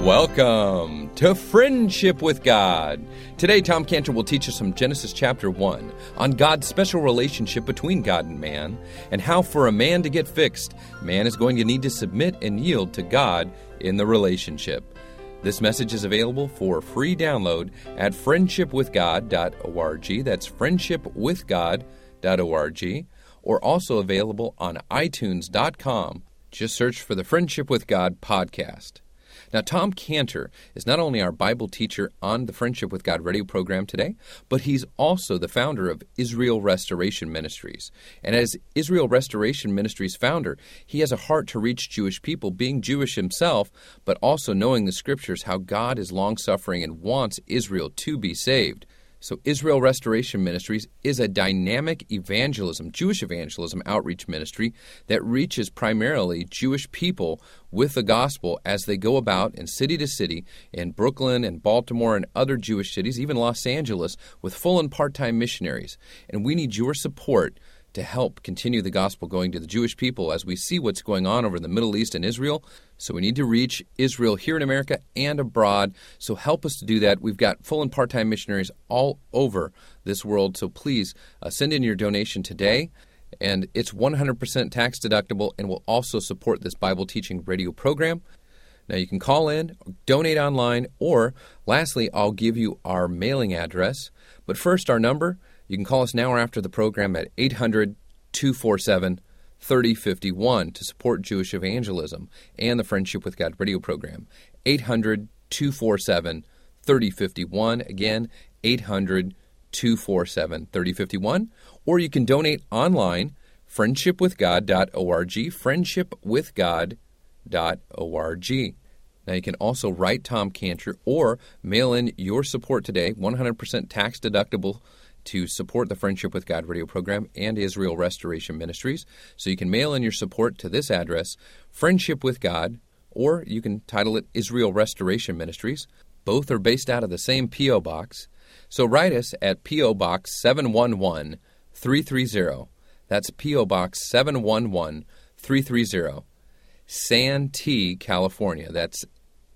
Welcome to Friendship with God. Today, Tom Cantor will teach us from Genesis chapter 1 on God's special relationship between God and man, and how for a man to get fixed, man is going to need to submit and yield to God in the relationship. This message is available for free download at friendshipwithgod.org. That's friendshipwithgod.org, or also available on iTunes.com. Just search for the Friendship with God podcast. Now, Tom Cantor is not only our Bible teacher on the Friendship with God radio program today, but he's also the founder of Israel Restoration Ministries. And as Israel Restoration Ministries founder, he has a heart to reach Jewish people, being Jewish himself, but also knowing the scriptures how God is long suffering and wants Israel to be saved. So, Israel Restoration Ministries is a dynamic evangelism, Jewish evangelism outreach ministry that reaches primarily Jewish people with the gospel as they go about in city to city in Brooklyn and Baltimore and other Jewish cities, even Los Angeles, with full and part time missionaries. And we need your support to help continue the gospel going to the Jewish people as we see what's going on over in the Middle East and Israel. So we need to reach Israel here in America and abroad. So help us to do that. We've got full and part time missionaries all over this world. So please uh, send in your donation today. And it's 100% tax deductible and will also support this Bible teaching radio program. Now you can call in, donate online, or lastly, I'll give you our mailing address. But first, our number you can call us now or after the program at 800 247 3051 to support Jewish evangelism and the Friendship with God radio program. 800 247 3051. Again, 800 247 3051. Or you can donate online, friendshipwithgod.org, friendshipwithgod.org. Now, you can also write Tom Cantor or mail in your support today, 100% tax deductible to support the Friendship with God radio program and Israel Restoration Ministries. So you can mail in your support to this address, Friendship with God, or you can title it Israel Restoration Ministries. Both are based out of the same P.O. Box. So write us at P.O. Box 711 330. That's P.O. Box 711 330. Santee, California. That's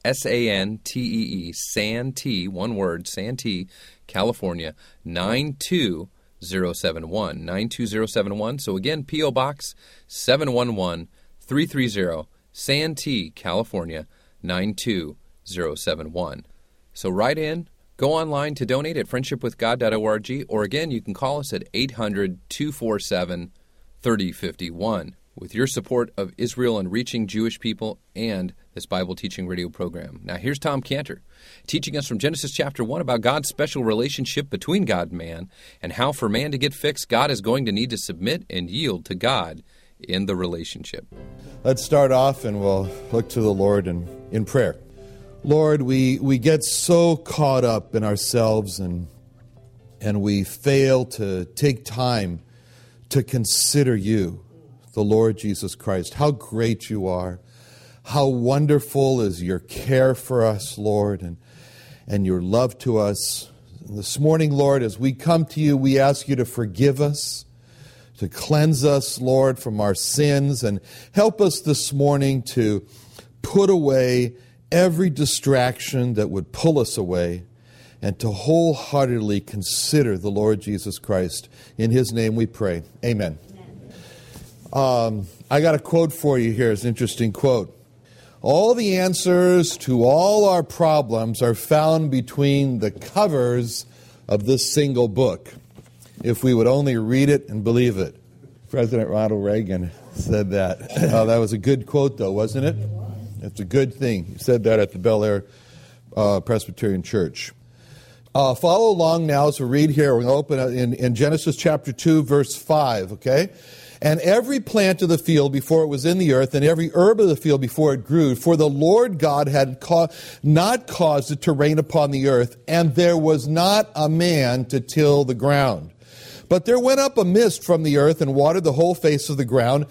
S A N T E E, Santee, one word, Santee, California, 92071. 92071. So again, P.O. Box 711 330, Santee, California, 92071. So write in, go online to donate at friendshipwithgod.org, or again, you can call us at 800 247 3051 with your support of Israel and reaching Jewish people and this Bible teaching radio program. Now, here's Tom Cantor teaching us from Genesis chapter 1 about God's special relationship between God and man, and how for man to get fixed, God is going to need to submit and yield to God in the relationship. Let's start off and we'll look to the Lord in, in prayer. Lord, we, we get so caught up in ourselves and, and we fail to take time to consider you the Lord Jesus Christ. How great you are. How wonderful is your care for us, Lord, and, and your love to us. And this morning, Lord, as we come to you, we ask you to forgive us, to cleanse us, Lord, from our sins, and help us this morning to put away every distraction that would pull us away and to wholeheartedly consider the Lord Jesus Christ. In his name we pray. Amen. Um, I got a quote for you here. It's an interesting quote. All the answers to all our problems are found between the covers of this single book. If we would only read it and believe it. President Ronald Reagan said that. oh, that was a good quote, though, wasn't it? It's a good thing. He said that at the Bel Air uh, Presbyterian Church. Uh, follow along now as we read here. We're going to open in, in Genesis chapter 2, verse 5, okay? And every plant of the field before it was in the earth, and every herb of the field before it grew, for the Lord God had ca- not caused it to rain upon the earth, and there was not a man to till the ground. But there went up a mist from the earth and watered the whole face of the ground,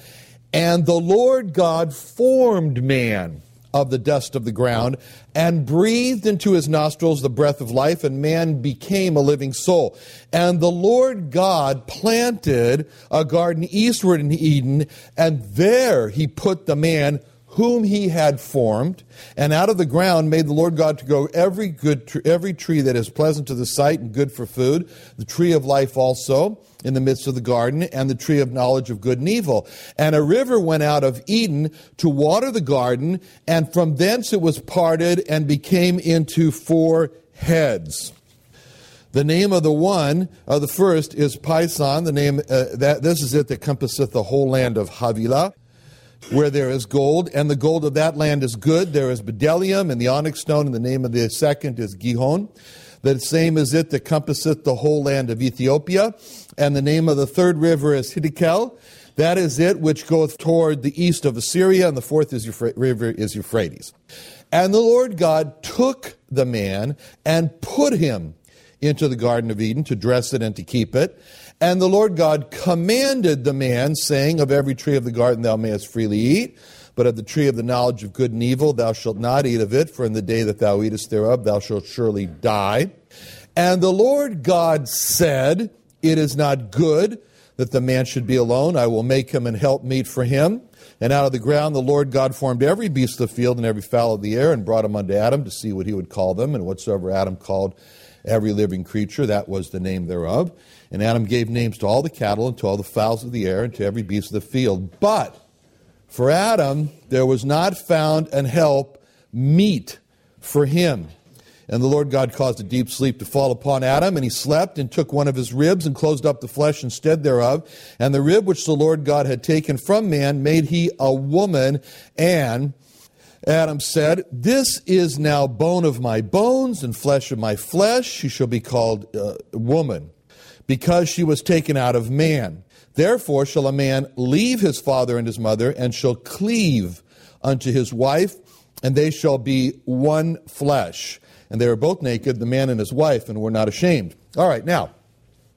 and the Lord God formed man of the dust of the ground and breathed into his nostrils the breath of life, and man became a living soul. And the Lord God planted a garden eastward in Eden, and there he put the man whom he had formed, and out of the ground made the Lord God to grow every good tr- every tree that is pleasant to the sight and good for food, the tree of life also in the midst of the garden, and the tree of knowledge of good and evil. And a river went out of Eden to water the garden, and from thence it was parted and became into four heads. The name of the one, of the first, is Pison. The name uh, that this is it that compasseth the whole land of Havilah where there is gold, and the gold of that land is good. There is bdellium and the onyx stone, and the name of the second is Gihon. The same is it that compasseth the whole land of Ethiopia, and the name of the third river is Hiddekel. That is it which goeth toward the east of Assyria, and the fourth is Euphra- river is Euphrates. And the Lord God took the man and put him into the Garden of Eden to dress it and to keep it. And the Lord God commanded the man, saying, Of every tree of the garden thou mayest freely eat, but of the tree of the knowledge of good and evil thou shalt not eat of it, for in the day that thou eatest thereof thou shalt surely die. And the Lord God said, It is not good that the man should be alone. I will make him an helpmeet for him. And out of the ground the Lord God formed every beast of the field and every fowl of the air, and brought them unto Adam to see what he would call them. And whatsoever Adam called every living creature, that was the name thereof. And Adam gave names to all the cattle and to all the fowls of the air and to every beast of the field. But for Adam there was not found an help meet for him. And the Lord God caused a deep sleep to fall upon Adam, and he slept and took one of his ribs and closed up the flesh instead thereof. And the rib which the Lord God had taken from man made he a woman, and Adam said, This is now bone of my bones and flesh of my flesh. She shall be called uh, woman because she was taken out of man. Therefore shall a man leave his father and his mother, and shall cleave unto his wife, and they shall be one flesh. And they were both naked, the man and his wife, and were not ashamed. All right, now,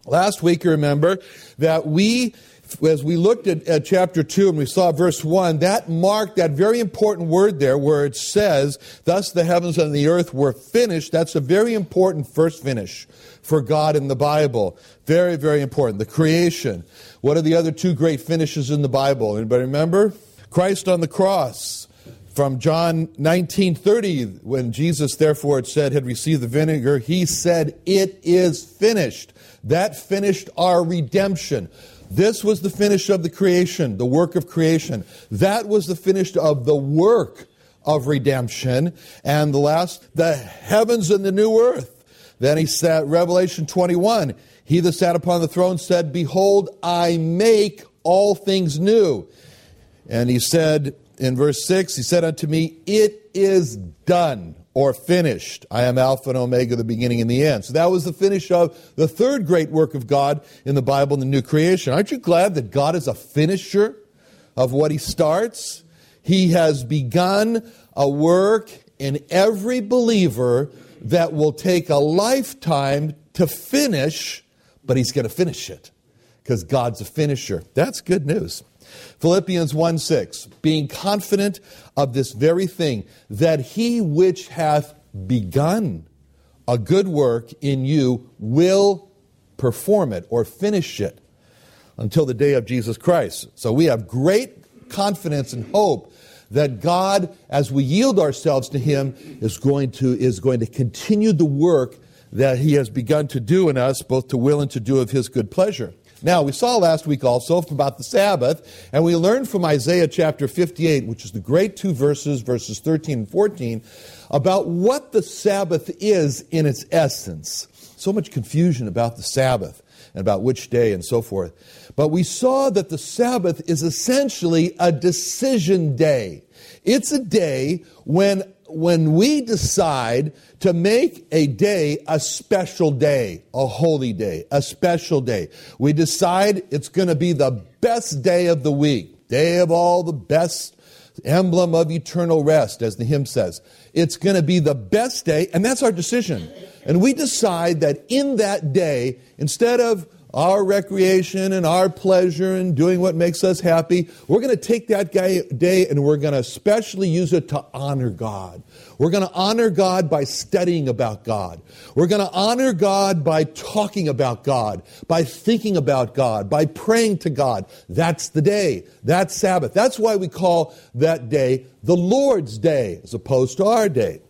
last week you remember that we as we looked at, at, chapter 2 and we saw verse 1, that marked that very important word there where it says, Thus the heavens and the earth were finished. That's a very important first finish for God in the Bible. Very, very important. The creation. What are the other two great finishes in the Bible? Anybody remember? Christ on the cross. From John 19:30, when Jesus therefore it said had received the vinegar, he said, "It is finished." That finished our redemption. This was the finish of the creation, the work of creation. That was the finish of the work of redemption. And the last, the heavens and the new earth. Then he said, Revelation 21, he that sat upon the throne said, Behold, I make all things new. And he said in verse 6, he said unto me, It is done or finished. I am Alpha and Omega, the beginning and the end. So that was the finish of the third great work of God in the Bible, in the new creation. Aren't you glad that God is a finisher of what he starts? He has begun a work in every believer that will take a lifetime to finish but he's going to finish it because God's a finisher. That's good news. Philippians 1 6, being confident of this very thing, that he which hath begun a good work in you will perform it or finish it until the day of Jesus Christ. So we have great confidence and hope that God, as we yield ourselves to Him, is going to, is going to continue the work that he has begun to do in us, both to will and to do of his good pleasure. Now, we saw last week also about the Sabbath, and we learned from Isaiah chapter 58, which is the great two verses, verses 13 and 14, about what the Sabbath is in its essence. So much confusion about the Sabbath and about which day and so forth. But we saw that the Sabbath is essentially a decision day. It's a day when when we decide to make a day a special day, a holy day, a special day, we decide it's going to be the best day of the week, day of all the best, emblem of eternal rest, as the hymn says. It's going to be the best day, and that's our decision. And we decide that in that day, instead of our recreation and our pleasure and doing what makes us happy. We're going to take that day and we're going to especially use it to honor God. We're going to honor God by studying about God. We're going to honor God by talking about God, by thinking about God, by praying to God. That's the day. That's Sabbath. That's why we call that day the Lord's Day as opposed to our day.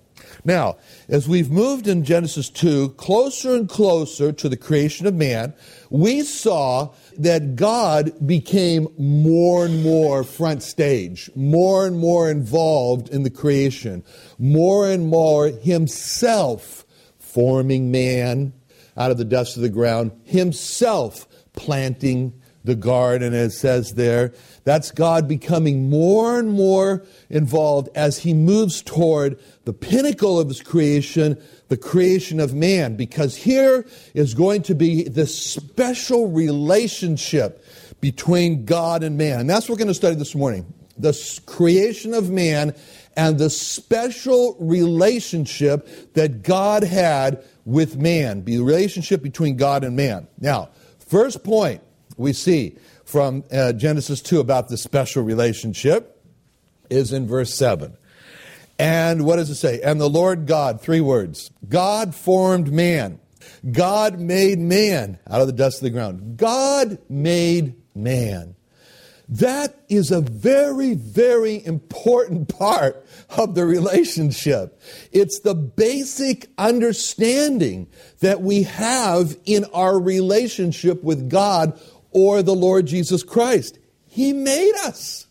Now, as we've moved in Genesis 2 closer and closer to the creation of man, we saw that God became more and more front stage, more and more involved in the creation, more and more himself forming man out of the dust of the ground, himself planting the garden, as it says there. That's God becoming more and more involved as he moves toward the pinnacle of his creation, the creation of man, because here is going to be this special relationship between God and man. And that's what we're going to study this morning the creation of man and the special relationship that God had with man, the relationship between God and man. Now, first point we see from uh, Genesis 2 about the special relationship is in verse 7. And what does it say? And the Lord God, three words God formed man. God made man out of the dust of the ground. God made man. That is a very, very important part of the relationship. It's the basic understanding that we have in our relationship with God or the Lord Jesus Christ. He made us.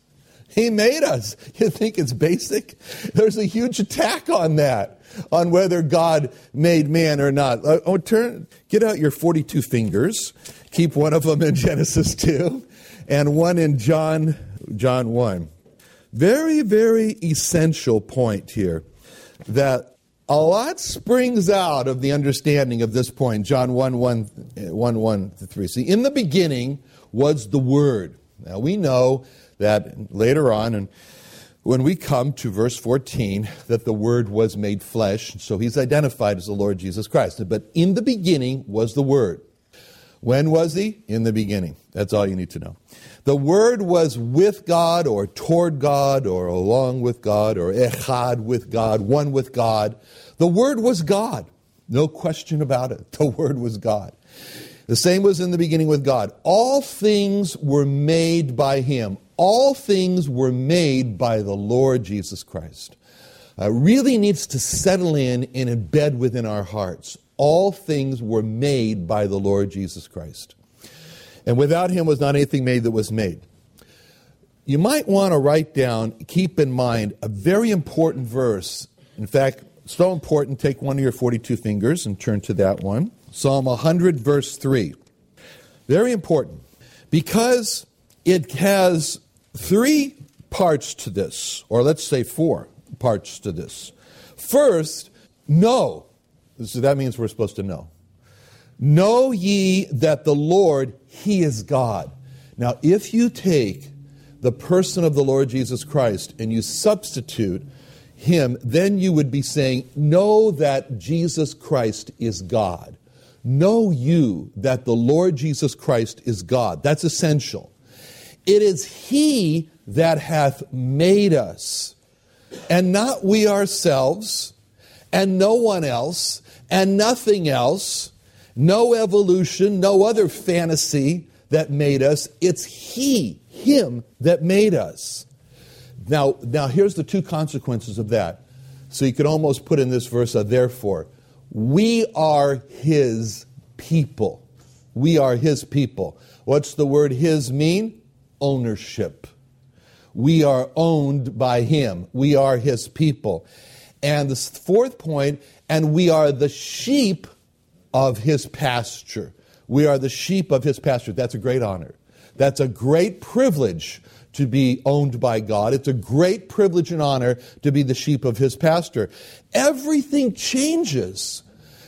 He made us. You think it's basic? There's a huge attack on that, on whether God made man or not. Uh, oh, turn, get out your 42 fingers. Keep one of them in Genesis 2 and one in John, John 1. Very, very essential point here that a lot springs out of the understanding of this point, John 1 1, 1, 1 3. See, in the beginning was the Word. Now we know that later on, and when we come to verse 14, that the Word was made flesh, so he's identified as the Lord Jesus Christ. But in the beginning was the Word. When was he? In the beginning. That's all you need to know. The Word was with God, or toward God, or along with God, or echad with God, one with God. The Word was God. No question about it. The Word was God. The same was in the beginning with God. All things were made by Him. All things were made by the Lord Jesus Christ. Uh, really needs to settle in and embed within our hearts. All things were made by the Lord Jesus Christ. And without Him was not anything made that was made. You might want to write down, keep in mind, a very important verse. In fact, so important, take one of your 42 fingers and turn to that one. Psalm 100, verse 3. Very important because it has three parts to this, or let's say four parts to this. First, know. So that means we're supposed to know. Know ye that the Lord, He is God. Now, if you take the person of the Lord Jesus Christ and you substitute him, then you would be saying, Know that Jesus Christ is God. Know you that the Lord Jesus Christ is God. That's essential. It is He that hath made us, and not we ourselves, and no one else, and nothing else, no evolution, no other fantasy that made us. It's He, Him, that made us. Now, now here's the two consequences of that. So you could almost put in this verse, a therefore. We are his people. We are his people. What's the word his mean? Ownership. We are owned by him. We are his people. And the fourth point, and we are the sheep of his pasture. We are the sheep of his pasture. That's a great honor. That's a great privilege to be owned by God. It's a great privilege and honor to be the sheep of his pastor. Everything changes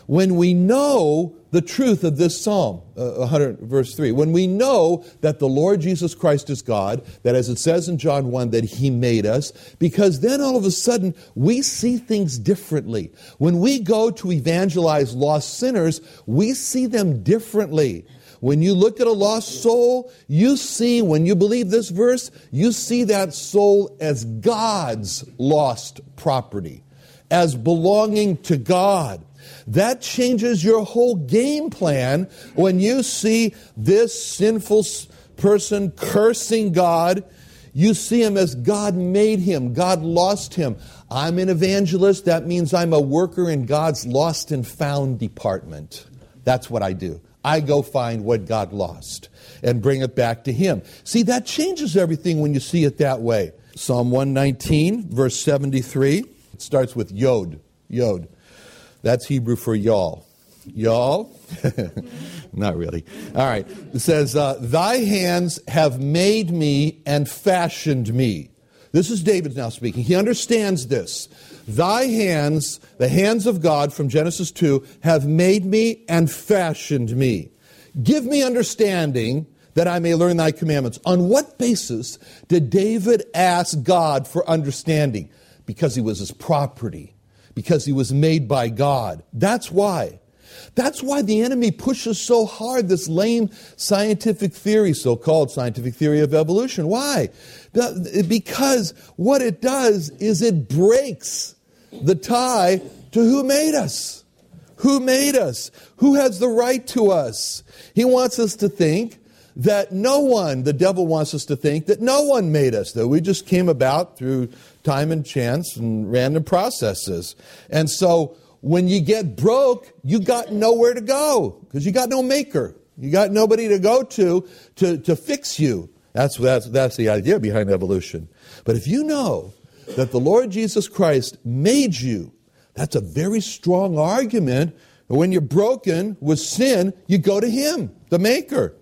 when we know the truth of this psalm, uh, 100 verse 3. When we know that the Lord Jesus Christ is God, that as it says in John 1 that he made us, because then all of a sudden we see things differently. When we go to evangelize lost sinners, we see them differently. When you look at a lost soul, you see, when you believe this verse, you see that soul as God's lost property, as belonging to God. That changes your whole game plan when you see this sinful person cursing God. You see him as God made him, God lost him. I'm an evangelist. That means I'm a worker in God's lost and found department. That's what I do. I go find what God lost and bring it back to Him. See, that changes everything when you see it that way. Psalm 119, verse 73, it starts with Yod. Yod. That's Hebrew for y'all. Y'all? Not really. All right. It says, uh, Thy hands have made me and fashioned me. This is David now speaking. He understands this. Thy hands, the hands of God from Genesis 2, have made me and fashioned me. Give me understanding that I may learn thy commandments. On what basis did David ask God for understanding? Because he was his property, because he was made by God. That's why. That's why the enemy pushes so hard this lame scientific theory, so called scientific theory of evolution. Why? Because what it does is it breaks the tie to who made us. Who made us? Who has the right to us? He wants us to think that no one, the devil wants us to think that no one made us, that we just came about through time and chance and random processes. And so when you get broke, you got nowhere to go because you got no maker. You got nobody to go to to, to fix you. That's, that's, that's the idea behind evolution. But if you know that the Lord Jesus Christ made you, that's a very strong argument. When you're broken with sin, you go to Him, the Maker.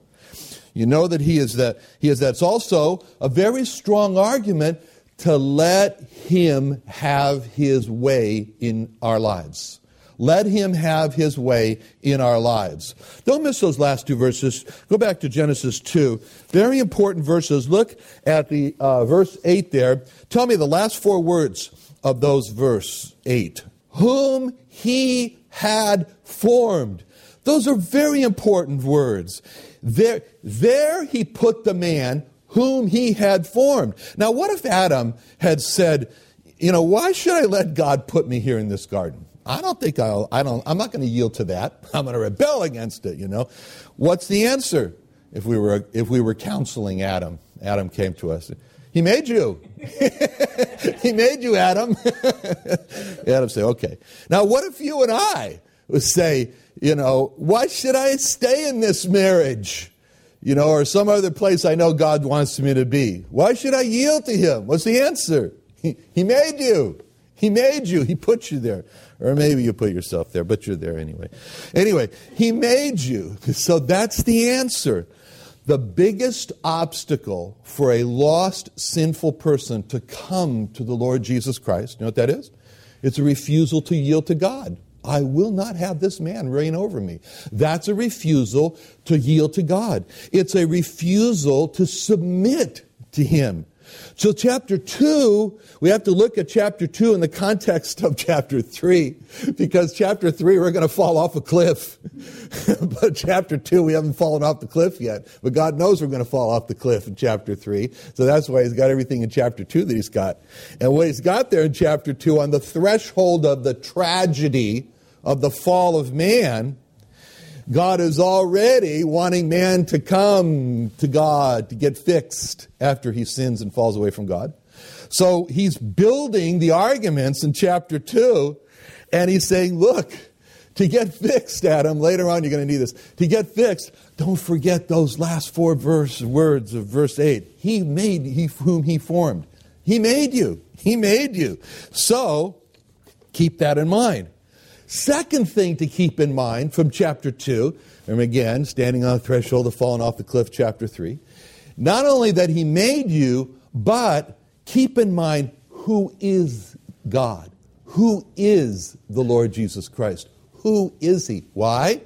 You know that He is that. He is that's also a very strong argument to let Him have His way in our lives. Let him have his way in our lives. Don't miss those last two verses. Go back to Genesis 2. Very important verses. Look at the uh, verse 8 there. Tell me the last four words of those verse 8. Whom he had formed. Those are very important words. There, there he put the man whom he had formed. Now, what if Adam had said, you know, why should I let God put me here in this garden? I don't think I'll, I don't, I'm not going to yield to that. I'm going to rebel against it, you know. What's the answer? If we were, if we were counseling Adam, Adam came to us. He made you. he made you, Adam. Adam say, okay. Now, what if you and I would say, you know, why should I stay in this marriage? You know, or some other place I know God wants me to be. Why should I yield to Him? What's the answer? He, he made you. He made you. He put you there. Or maybe you put yourself there, but you're there anyway. Anyway, He made you. So that's the answer. The biggest obstacle for a lost, sinful person to come to the Lord Jesus Christ, you know what that is? It's a refusal to yield to God. I will not have this man reign over me. That's a refusal to yield to God. It's a refusal to submit to Him. So, chapter 2, we have to look at chapter 2 in the context of chapter 3, because chapter 3, we're going to fall off a cliff. but chapter 2, we haven't fallen off the cliff yet. But God knows we're going to fall off the cliff in chapter 3. So, that's why He's got everything in chapter 2 that He's got. And what He's got there in chapter 2, on the threshold of the tragedy of the fall of man, God is already wanting man to come to God to get fixed after he sins and falls away from God. So he's building the arguments in chapter 2, and he's saying, Look, to get fixed, Adam, later on you're going to need this. To get fixed, don't forget those last four verse, words of verse 8. He made he, whom he formed. He made you. He made you. So keep that in mind. Second thing to keep in mind from chapter 2, and again, standing on the threshold of falling off the cliff, chapter 3, not only that he made you, but keep in mind who is God. Who is the Lord Jesus Christ? Who is he? Why?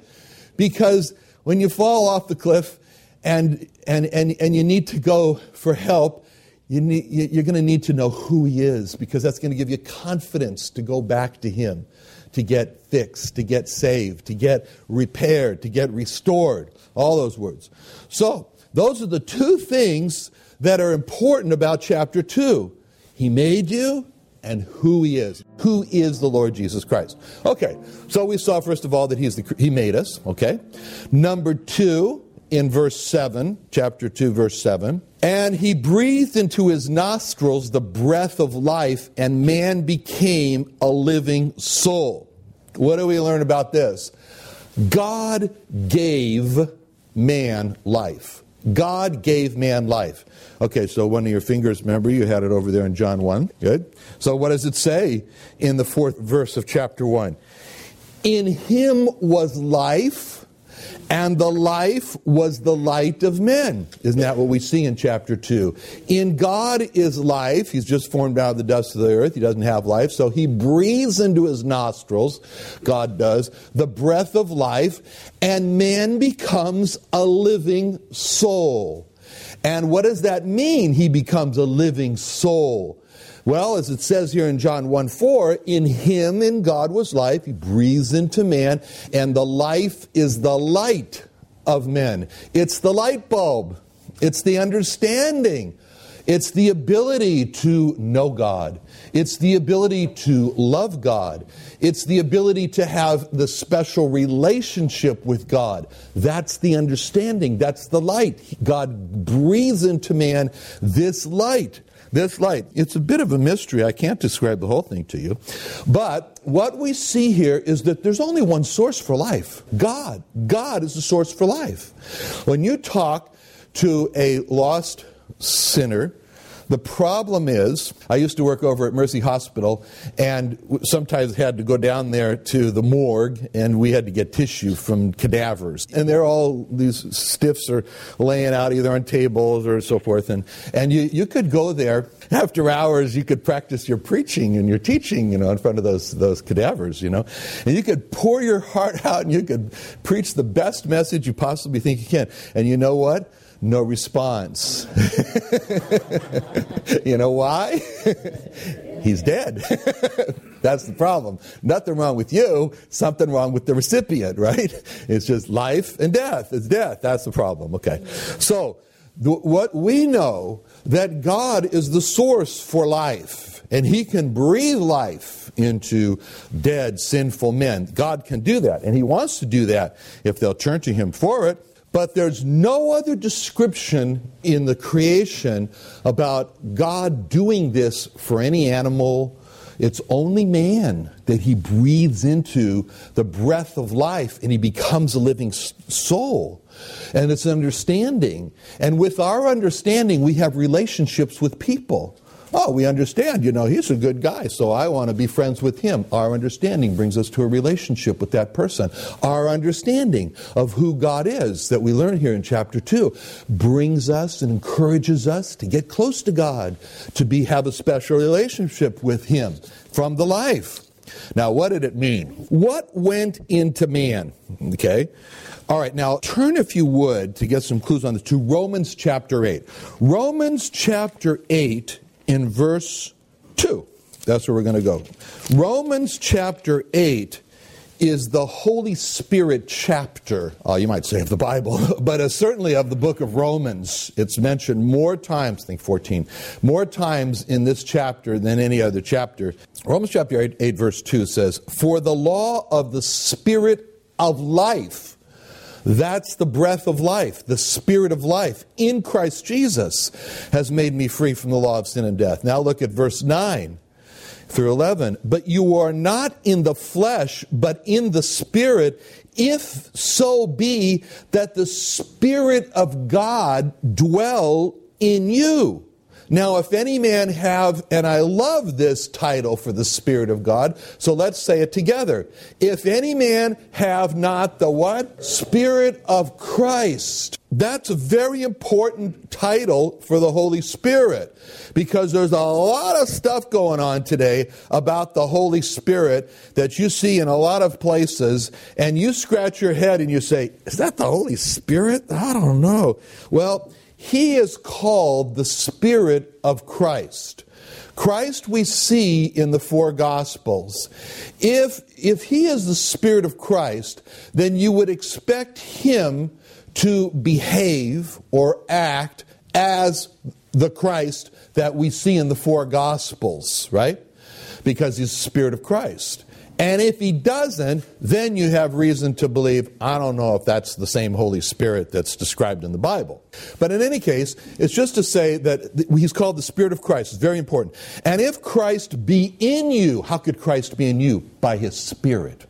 Because when you fall off the cliff and, and, and, and you need to go for help, you need, you're going to need to know who he is because that's going to give you confidence to go back to him to get fixed, to get saved, to get repaired, to get restored. All those words. So, those are the two things that are important about chapter 2. He made you and who he is. Who is the Lord Jesus Christ? Okay, so we saw first of all that he's the, he made us, okay? Number 2 in verse 7, chapter 2 verse 7, and he breathed into his nostrils the breath of life and man became a living soul. What do we learn about this? God gave man life. God gave man life. Okay, so one of your fingers, remember, you had it over there in John 1. Good. So what does it say in the fourth verse of chapter 1? In him was life and the life was the light of men. Isn't that what we see in chapter 2? In God is life. He's just formed out of the dust of the earth. He doesn't have life. So he breathes into his nostrils, God does, the breath of life, and man becomes a living soul. And what does that mean? He becomes a living soul. Well, as it says here in John 1 4, in him, in God was life. He breathes into man, and the life is the light of men. It's the light bulb, it's the understanding, it's the ability to know God, it's the ability to love God, it's the ability to have the special relationship with God. That's the understanding, that's the light. God breathes into man this light this light. It's a bit of a mystery. I can't describe the whole thing to you. But what we see here is that there's only one source for life God. God is the source for life. When you talk to a lost sinner, the problem is, I used to work over at Mercy Hospital and sometimes had to go down there to the morgue and we had to get tissue from cadavers. And they're all, these stiffs are laying out either on tables or so forth. And, and you, you could go there after hours, you could practice your preaching and your teaching, you know, in front of those, those cadavers, you know. And you could pour your heart out and you could preach the best message you possibly think you can. And you know what? No response. you know why? He's dead. That's the problem. Nothing wrong with you, something wrong with the recipient, right? It's just life and death. It's death. That's the problem. Okay. So, what we know that God is the source for life and he can breathe life into dead sinful men. God can do that and he wants to do that if they'll turn to him for it. But there's no other description in the creation about God doing this for any animal. It's only man that he breathes into the breath of life and he becomes a living soul. And it's understanding. And with our understanding, we have relationships with people. Oh, we understand, you know, he's a good guy, so I want to be friends with him. Our understanding brings us to a relationship with that person. Our understanding of who God is that we learn here in chapter 2 brings us and encourages us to get close to God, to be have a special relationship with him from the life. Now, what did it mean? What went into man? Okay. All right, now turn, if you would, to get some clues on this, to Romans chapter 8. Romans chapter 8 in verse 2. That's where we're going to go. Romans chapter 8 is the Holy Spirit chapter, uh, you might say of the Bible, but uh, certainly of the book of Romans. It's mentioned more times, I think 14, more times in this chapter than any other chapter. Romans chapter 8, 8 verse 2 says, For the law of the Spirit of life that's the breath of life, the spirit of life in Christ Jesus has made me free from the law of sin and death. Now look at verse 9 through 11. But you are not in the flesh, but in the spirit, if so be that the spirit of God dwell in you. Now, if any man have, and I love this title for the Spirit of God, so let's say it together. If any man have not the what? Spirit of Christ. That's a very important title for the Holy Spirit because there's a lot of stuff going on today about the Holy Spirit that you see in a lot of places, and you scratch your head and you say, Is that the Holy Spirit? I don't know. Well, he is called the Spirit of Christ. Christ we see in the four Gospels. If, if he is the Spirit of Christ, then you would expect him to behave or act as the Christ that we see in the four Gospels, right? Because he's the Spirit of Christ. And if he doesn't, then you have reason to believe, I don't know if that's the same Holy Spirit that's described in the Bible. But in any case, it's just to say that he's called the Spirit of Christ. It's very important. And if Christ be in you, how could Christ be in you? By his Spirit.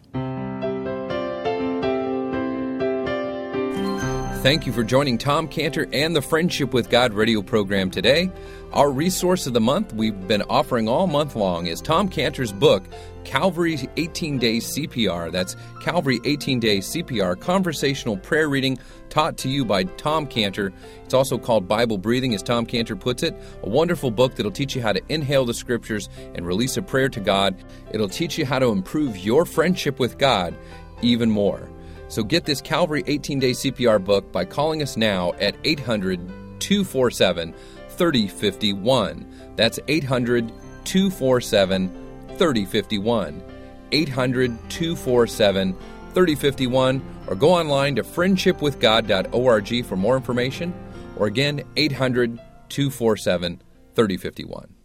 Thank you for joining Tom Cantor and the Friendship with God radio program today. Our resource of the month we've been offering all month long is Tom Cantor's book, Calvary 18 Day CPR. That's Calvary 18 Day CPR, conversational prayer reading taught to you by Tom Cantor. It's also called Bible Breathing, as Tom Cantor puts it. A wonderful book that'll teach you how to inhale the scriptures and release a prayer to God. It'll teach you how to improve your friendship with God even more. So get this Calvary 18 Day CPR book by calling us now at 800 247 3051. That's 800 247 3051. 800 247 3051. Or go online to friendshipwithgod.org for more information. Or again, 800 247 3051.